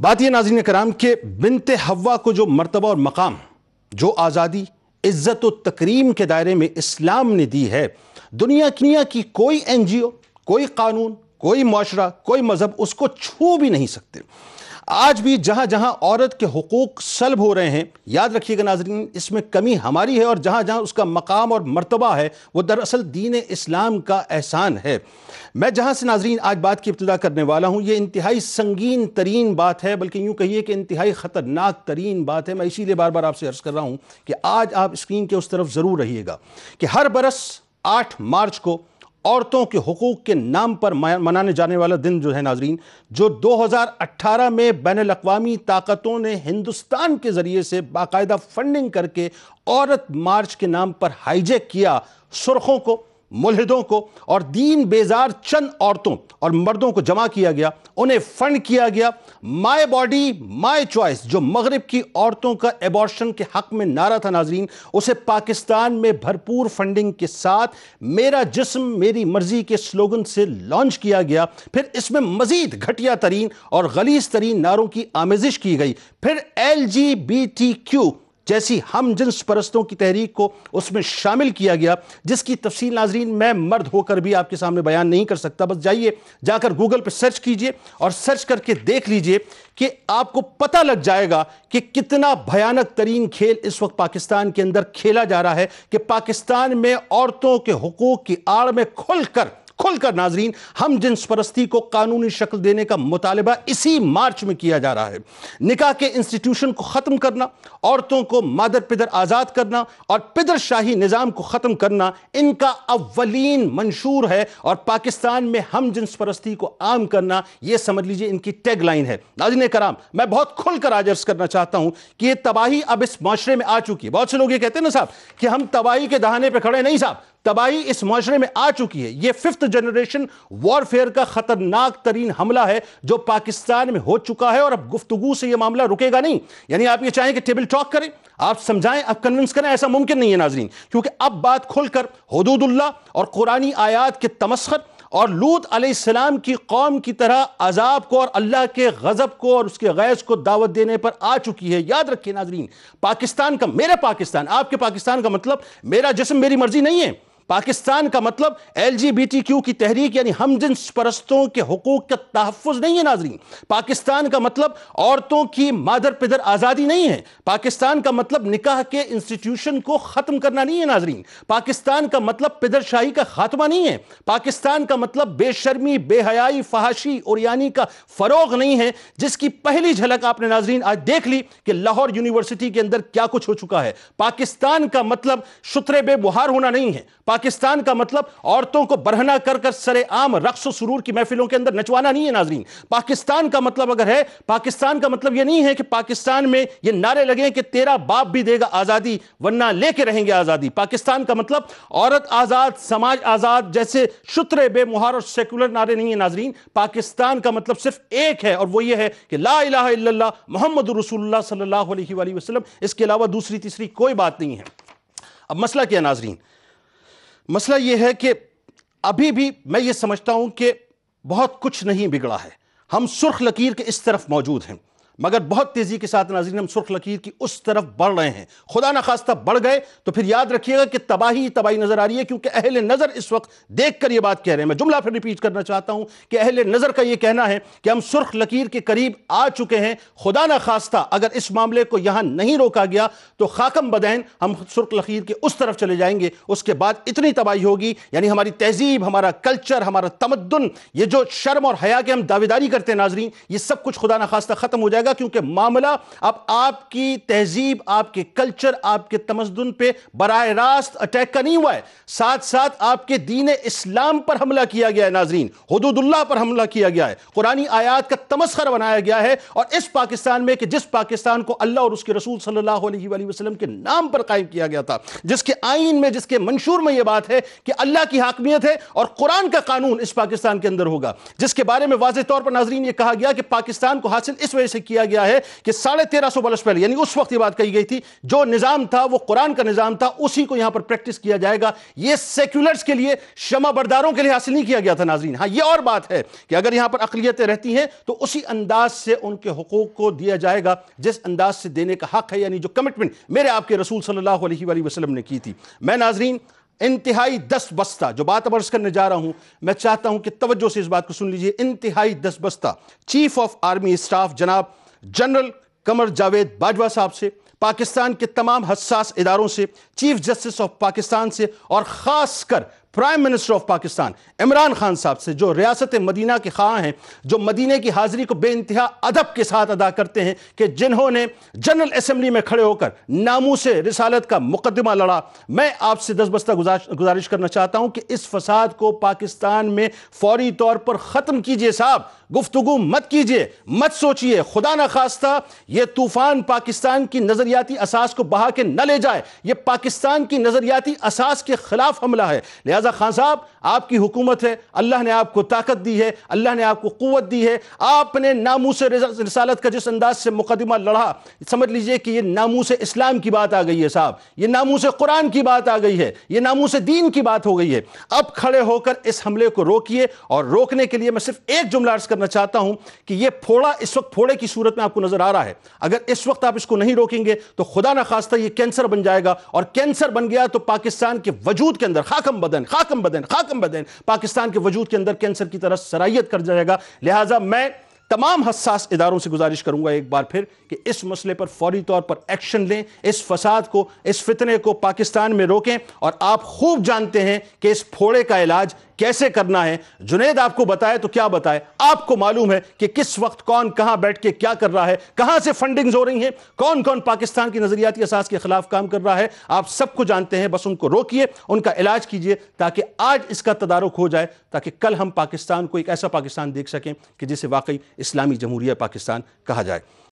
بات یہ ناظرین کرام کہ بنت ہوا کو جو مرتبہ اور مقام، جو آزادی، عزت و تکریم کے دائرے میں اسلام نے دی ہے، دنیا دنیا کی کوئی این جی او کوئی قانون، کوئی معاشرہ، کوئی مذہب اس کو چھو بھی نہیں سکتے۔ آج بھی جہاں جہاں عورت کے حقوق سلب ہو رہے ہیں، یاد رکھیے گا ناظرین، اس میں کمی ہماری ہے اور جہاں جہاں اس کا مقام اور مرتبہ ہے، وہ دراصل دین اسلام کا احسان ہے۔ میں جہاں سے ناظرین آج بات کی ابتدا کرنے والا ہوں، یہ انتہائی سنگین ترین بات ہے، بلکہ یوں کہیے کہ انتہائی خطرناک ترین بات ہے۔ میں اسی لیے بار بار آپ سے عرض کر رہا ہوں کہ آج آپ اسکرین کے اس طرف ضرور رہیے گا کہ ہر برس آٹھ مارچ کو عورتوں کے حقوق کے نام پر منانے جانے والا دن جو ہے ناظرین، جو دو ہزار اٹھارہ میں بین الاقوامی طاقتوں نے ہندوستان کے ذریعے سے باقاعدہ فنڈنگ کر کے عورت مارچ کے نام پر ہائی جیک کیا سرخوں کو۔ ملحدوں کو اور دین بیزار چند عورتوں اور مردوں کو جمع کیا گیا، انہیں فنڈ کیا گیا۔ مائی باڈی مائی چوائس جو مغرب کی عورتوں کا ایبارشن کے حق میں نعرہ تھا ناظرین، اسے پاکستان میں بھرپور فنڈنگ کے ساتھ میرا جسم، میری مرضی کے سلوگن سے لانچ کیا گیا۔ پھر اس میں مزید گھٹیا ترین اور غلیظ ترین نعروں کی آمیزش کی گئی۔ پھر L G B T Q جیسی ہم جنس پرستوں کی تحریک کو اس میں شامل کیا گیا، جس کی تفصیل ناظرین میں مرد ہو کر بھی آپ کے سامنے بیان نہیں کر سکتا۔ بس جائیے، جا کر گوگل پہ سرچ کیجیے اور سرچ کر کے دیکھ لیجیے کہ آپ کو پتہ لگ جائے گا کہ کتنا بھیانک ترین کھیل اس وقت پاکستان کے اندر کھیلا جا رہا ہے کہ پاکستان میں عورتوں کے حقوق کی آڑ میں کھل کر کھل کر ناظرین، ہم جنس پرستی کو قانونی شکل دینے کا مطالبہ اسی مارچ میں کیا جا رہا ہے۔ نکاح کے انسٹیٹیوشن کو ختم کرنا، عورتوں کو مادر پدر آزاد کرنا اور پدر شاہی نظام کو ختم کرنا ان کا اولین منشور ہے اور پاکستان میں ہم جنس پرستی کو عام کرنا، یہ سمجھ لیجیے ان کی ٹیگ لائن ہے۔ ناظرین کرام، میں بہت کھل کر آجرس کرنا چاہتا ہوں کہ یہ تباہی اب اس معاشرے میں آ چکی ہے۔ بہت سے لوگ یہ کہتے ہیں نا صاحب کہ ہم تباہی کے دہانے پہ کھڑے نہیں صاحب تباہی اس معاشرے میں آ چکی ہے۔ یہ ففتھ جنریشن وارفیئر کا خطرناک ترین حملہ ہے جو پاکستان میں ہو چکا ہے اور اب گفتگو سے یہ معاملہ رکے گا نہیں۔ یعنی آپ یہ چاہیں کہ ٹیبل ٹاک کریں، آپ سمجھائیں، آپ کنونس کریں، ایسا ممکن نہیں ہے ناظرین۔ کیونکہ اب بات کھل کر حدود اللہ اور قرآنی آیات کے تمسخر اور لوت علیہ السلام کی قوم کی طرح عذاب کو اور اللہ کے غضب کو اور اس کے غیظ کو دعوت دینے پر آ چکی ہے۔ یاد رکھیں ناظرین، پاکستان کا، میرے پاکستان، آپ کے پاکستان کا مطلب میرا جسم میری مرضی نہیں ہے۔ پاکستان کا مطلب L G B T Q کی تحریک یعنی ہم جنس پرستوں کے حقوق کا تحفظ نہیں ہے ناظرین۔ پاکستان کا مطلب عورتوں کی مادر پدر آزادی نہیں ہے۔ پاکستان کا مطلب نکاح کے انسٹیٹیوشن کو ختم کرنا نہیں ہے ناظرین۔ پاکستان کا مطلب پدر شاہی کا خاتمہ نہیں ہے۔ پاکستان کا مطلب بے شرمی، بے حیائی، فحاشی اور یعنی کا فروغ نہیں ہے۔ جس کی پہلی جھلک آپ نے ناظرین آج دیکھ لی کہ لاہور یونیورسٹی کے اندر کیا کچھ ہو چکا ہے۔ پاکستان کا مطلب شترے بے بہار ہونا نہیں ہے۔ پاکستان کا مطلب عورتوں کو برہنہ کر کر سر عام رقص و سرور کی محفلوں کے اندر نچوانا نہیں ہے ناظرین۔ پاکستان کا مطلب اگر ہے، پاکستان کا مطلب یہ نہیں ہے کہ پاکستان میں یہ نعرے لگیں کہ تیرا باپ بھی دے گا آزادی، ورنہ لے کے رہیں گے آزادی۔ پاکستان کا مطلب عورت آزاد، سماج آزاد جیسے شتر بے مہار اور سیکولر نعرے نہیں ہیں ناظرین۔ پاکستان کا مطلب صرف ایک ہے اور وہ یہ ہے کہ لا الہ الا اللہ محمد رسول اللہ صلی اللہ علیہ وآلہ وسلم۔ اس کے علاوہ دوسری تیسری کوئی بات نہیں ہے۔ اب مسئلہ کیا ناظرین؟ مسئلہ یہ ہے کہ ابھی بھی میں یہ سمجھتا ہوں کہ بہت کچھ نہیں بگڑا ہے۔ ہم سرخ لکیر کے اس طرف موجود ہیں۔ مگر بہت تیزی کے ساتھ ناظرین، ہم سرخ لکیر کی اس طرف بڑھ رہے ہیں۔ خدا نخواستہ بڑھ گئے، تو پھر یاد رکھیے گا کہ تباہی تباہی نظر آ رہی ہے، کیونکہ اہل نظر اس وقت دیکھ کر یہ بات کہہ رہے ہیں۔ میں جملہ پھر ریپیٹ کرنا چاہتا ہوں کہ اہل نظر کا یہ کہنا ہے کہ ہم سرخ لکیر کے قریب آ چکے ہیں۔ خدا نخواستہ اگر اس معاملے کو یہاں نہیں روکا گیا، تو خاکم بدین ہم سرخ لکیر کے اس طرف چلے جائیں گے۔ اس کے بعد اتنی تباہی ہوگی یعنی ہماری تہذیب، ہمارا کلچر، ہمارا تمدن، یہ جو شرم اور حیا کے ہم دعویداری کرتے ہیں ناظرین، یہ سب کچھ خدا نخواستہ ختم ہو جائے گا۔ گا کیونکہ معاملہ اب آپ کی تہذیب، آپ کے کلچر آپ کے تمزدن پہ براہ راست اٹیک کا نہیں ہوا ہے۔ ساتھ ساتھ آپ کے دین اسلام پر حملہ کیا گیا ہے، ناظرین۔ حدود اللہ پر حملہ کیا گیا ہے۔ قرآنی آیات کا تمسخر بنایا گیا ہے اور اس پاکستان میں کہ جس پاکستان کو اللہ اور اس کے رسول صلی اللہ علیہ وآلہ وسلم کے نام پر قائم کیا گیا تھا، جس کے آئین میں، جس کے منشور میں یہ بات ہے کہ اللہ کی حاکمیت ہے اور قرآن کا قانون اس پاکستان کے اندر ہوگا۔ جس کے بارے میں واضح طور پر ناظرین یہ کہا گیا کہ پاکستان کو حاصل اس وجہ سے کیا کیا گیا ہے کہ ساڑھے تیرہ سو برس پہلے یعنی اس وقت یہ بات کہی گئی تھی، جو نظام تھا، وہ قرآن کا نظام تھا، اسی کو یہاں پر پریکٹس کیا جائے گا۔ یہ سیکولرز کے لیے، شمع برداروں کے لیے حاصل نہیں کیا گیا تھا ناظرین۔ ہاں یہ اور بات ہے کہ اگر یہاں پر اقلیتیں رہتی ہیں، تو اسی انداز سے ان کے حقوق کو دیا جائے گا، جس انداز سے دینے کا حق ہے یعنی جو کمٹمنٹ میرے آپ کے رسول صلی اللہ علیہ وآلہ وسلم نے کی تھی۔ میں ناظرین، انتہائی دس بستہ، جو بات عرض کرنے جا رہا ہوں، میں چاہتا ہوں کہ توجہ سے اس بات کو سن لیجیے۔ انتہائی دس بستہ چیف آف آرمی اسٹاف جناب جنرل کمر جاوید باجوہ صاحب سے، پاکستان کے تمام حساس اداروں سے، چیف جسٹس آف پاکستان سے اور خاص کر prime minister of Pakistan Imran Khan صاحب سے، جو ریاست مدینہ کے خواہ ہیں، جو مدینہ کی حاضری کو بے انتہا ادب کے ساتھ ادا کرتے ہیں کہ جنہوں نے جنرل اسمبلی میں کھڑے ہو کر ناموس رسالت کا مقدمہ لڑا۔ میں آپ سے دس بستہ گزارش کرنا چاہتا ہوں کہ اس فساد کو پاکستان میں فوری طور پر ختم کیجیے صاحب۔ گفتگو مت کیجیے، مت سوچئے، خدا نہ خواستہ یہ طوفان پاکستان کی نظریاتی اساس کو بہا کے نہ لے جائے، یہ پاکستان کی نظریاتی اساس کے خلاف حملہ ہے۔ لہذا خان صاحب، آپ کی حکومت ہے، اللہ نے آپ کو طاقت دی ہے، اللہ نے آپ کو قوت دی ہے۔ آپ نے ناموس رسالت کا جس انداز سے مقدمہ لڑا، سمجھ لیجیے کہ یہ ناموس اسلام کی بات آ گئی ہے صاحب۔ یہ ناموس قرآن کی بات آ گئی ہے۔ یہ ناموس دین کی بات ہو گئی ہے۔ اب کھڑے ہو کر اس حملے کو روکیے اور روکنے کے لیے میں صرف ایک جملہ عرض کرنا کرنا چاہتا ہوں کہ یہ پھوڑا اس وقت پھوڑے کی صورت میں آپ کو نظر آ رہا ہے۔ اگر اس وقت آپ اس کو نہیں روکیں گے تو خدا نہ خواستہ یہ کینسر بن جائے گا اور کینسر بن گیا تو پاکستان کے وجود کے اندر خاکم بدن خاکم بدن خاکم بدن پاکستان کے وجود کے اندر کینسر کی طرح سرائیت کر جائے گا۔ لہٰذا میں تمام حساس اداروں سے گزارش کروں گا ایک بار پھر کہ اس مسئلے پر فوری طور پر ایکشن لیں، اس فساد کو، اس فتنے کو پاکستان میں روکیں اور آپ خوب جانتے ہیں کہ اس پھوڑے کا علاج کیسے کرنا ہے؟ جنید آپ کو بتائے تو کیا بتائے؟ آپ کو معلوم ہے کہ کس وقت کون کہاں بیٹھ کے کیا کر رہا ہے؟ کہاں سے فنڈنگز ہو رہی ہیں؟ کون کون پاکستان کی نظریاتی اساس کے خلاف کام کر رہا ہے؟ آپ سب کو جانتے ہیں، بس ان کو روکیے، ان کا علاج کیجیے تاکہ آج اس کا تدارک ہو جائے، تاکہ کل ہم پاکستان کو ایک ایسا پاکستان دیکھ سکیں کہ جسے واقعی اسلامی جمہوریہ پاکستان کہا جائے۔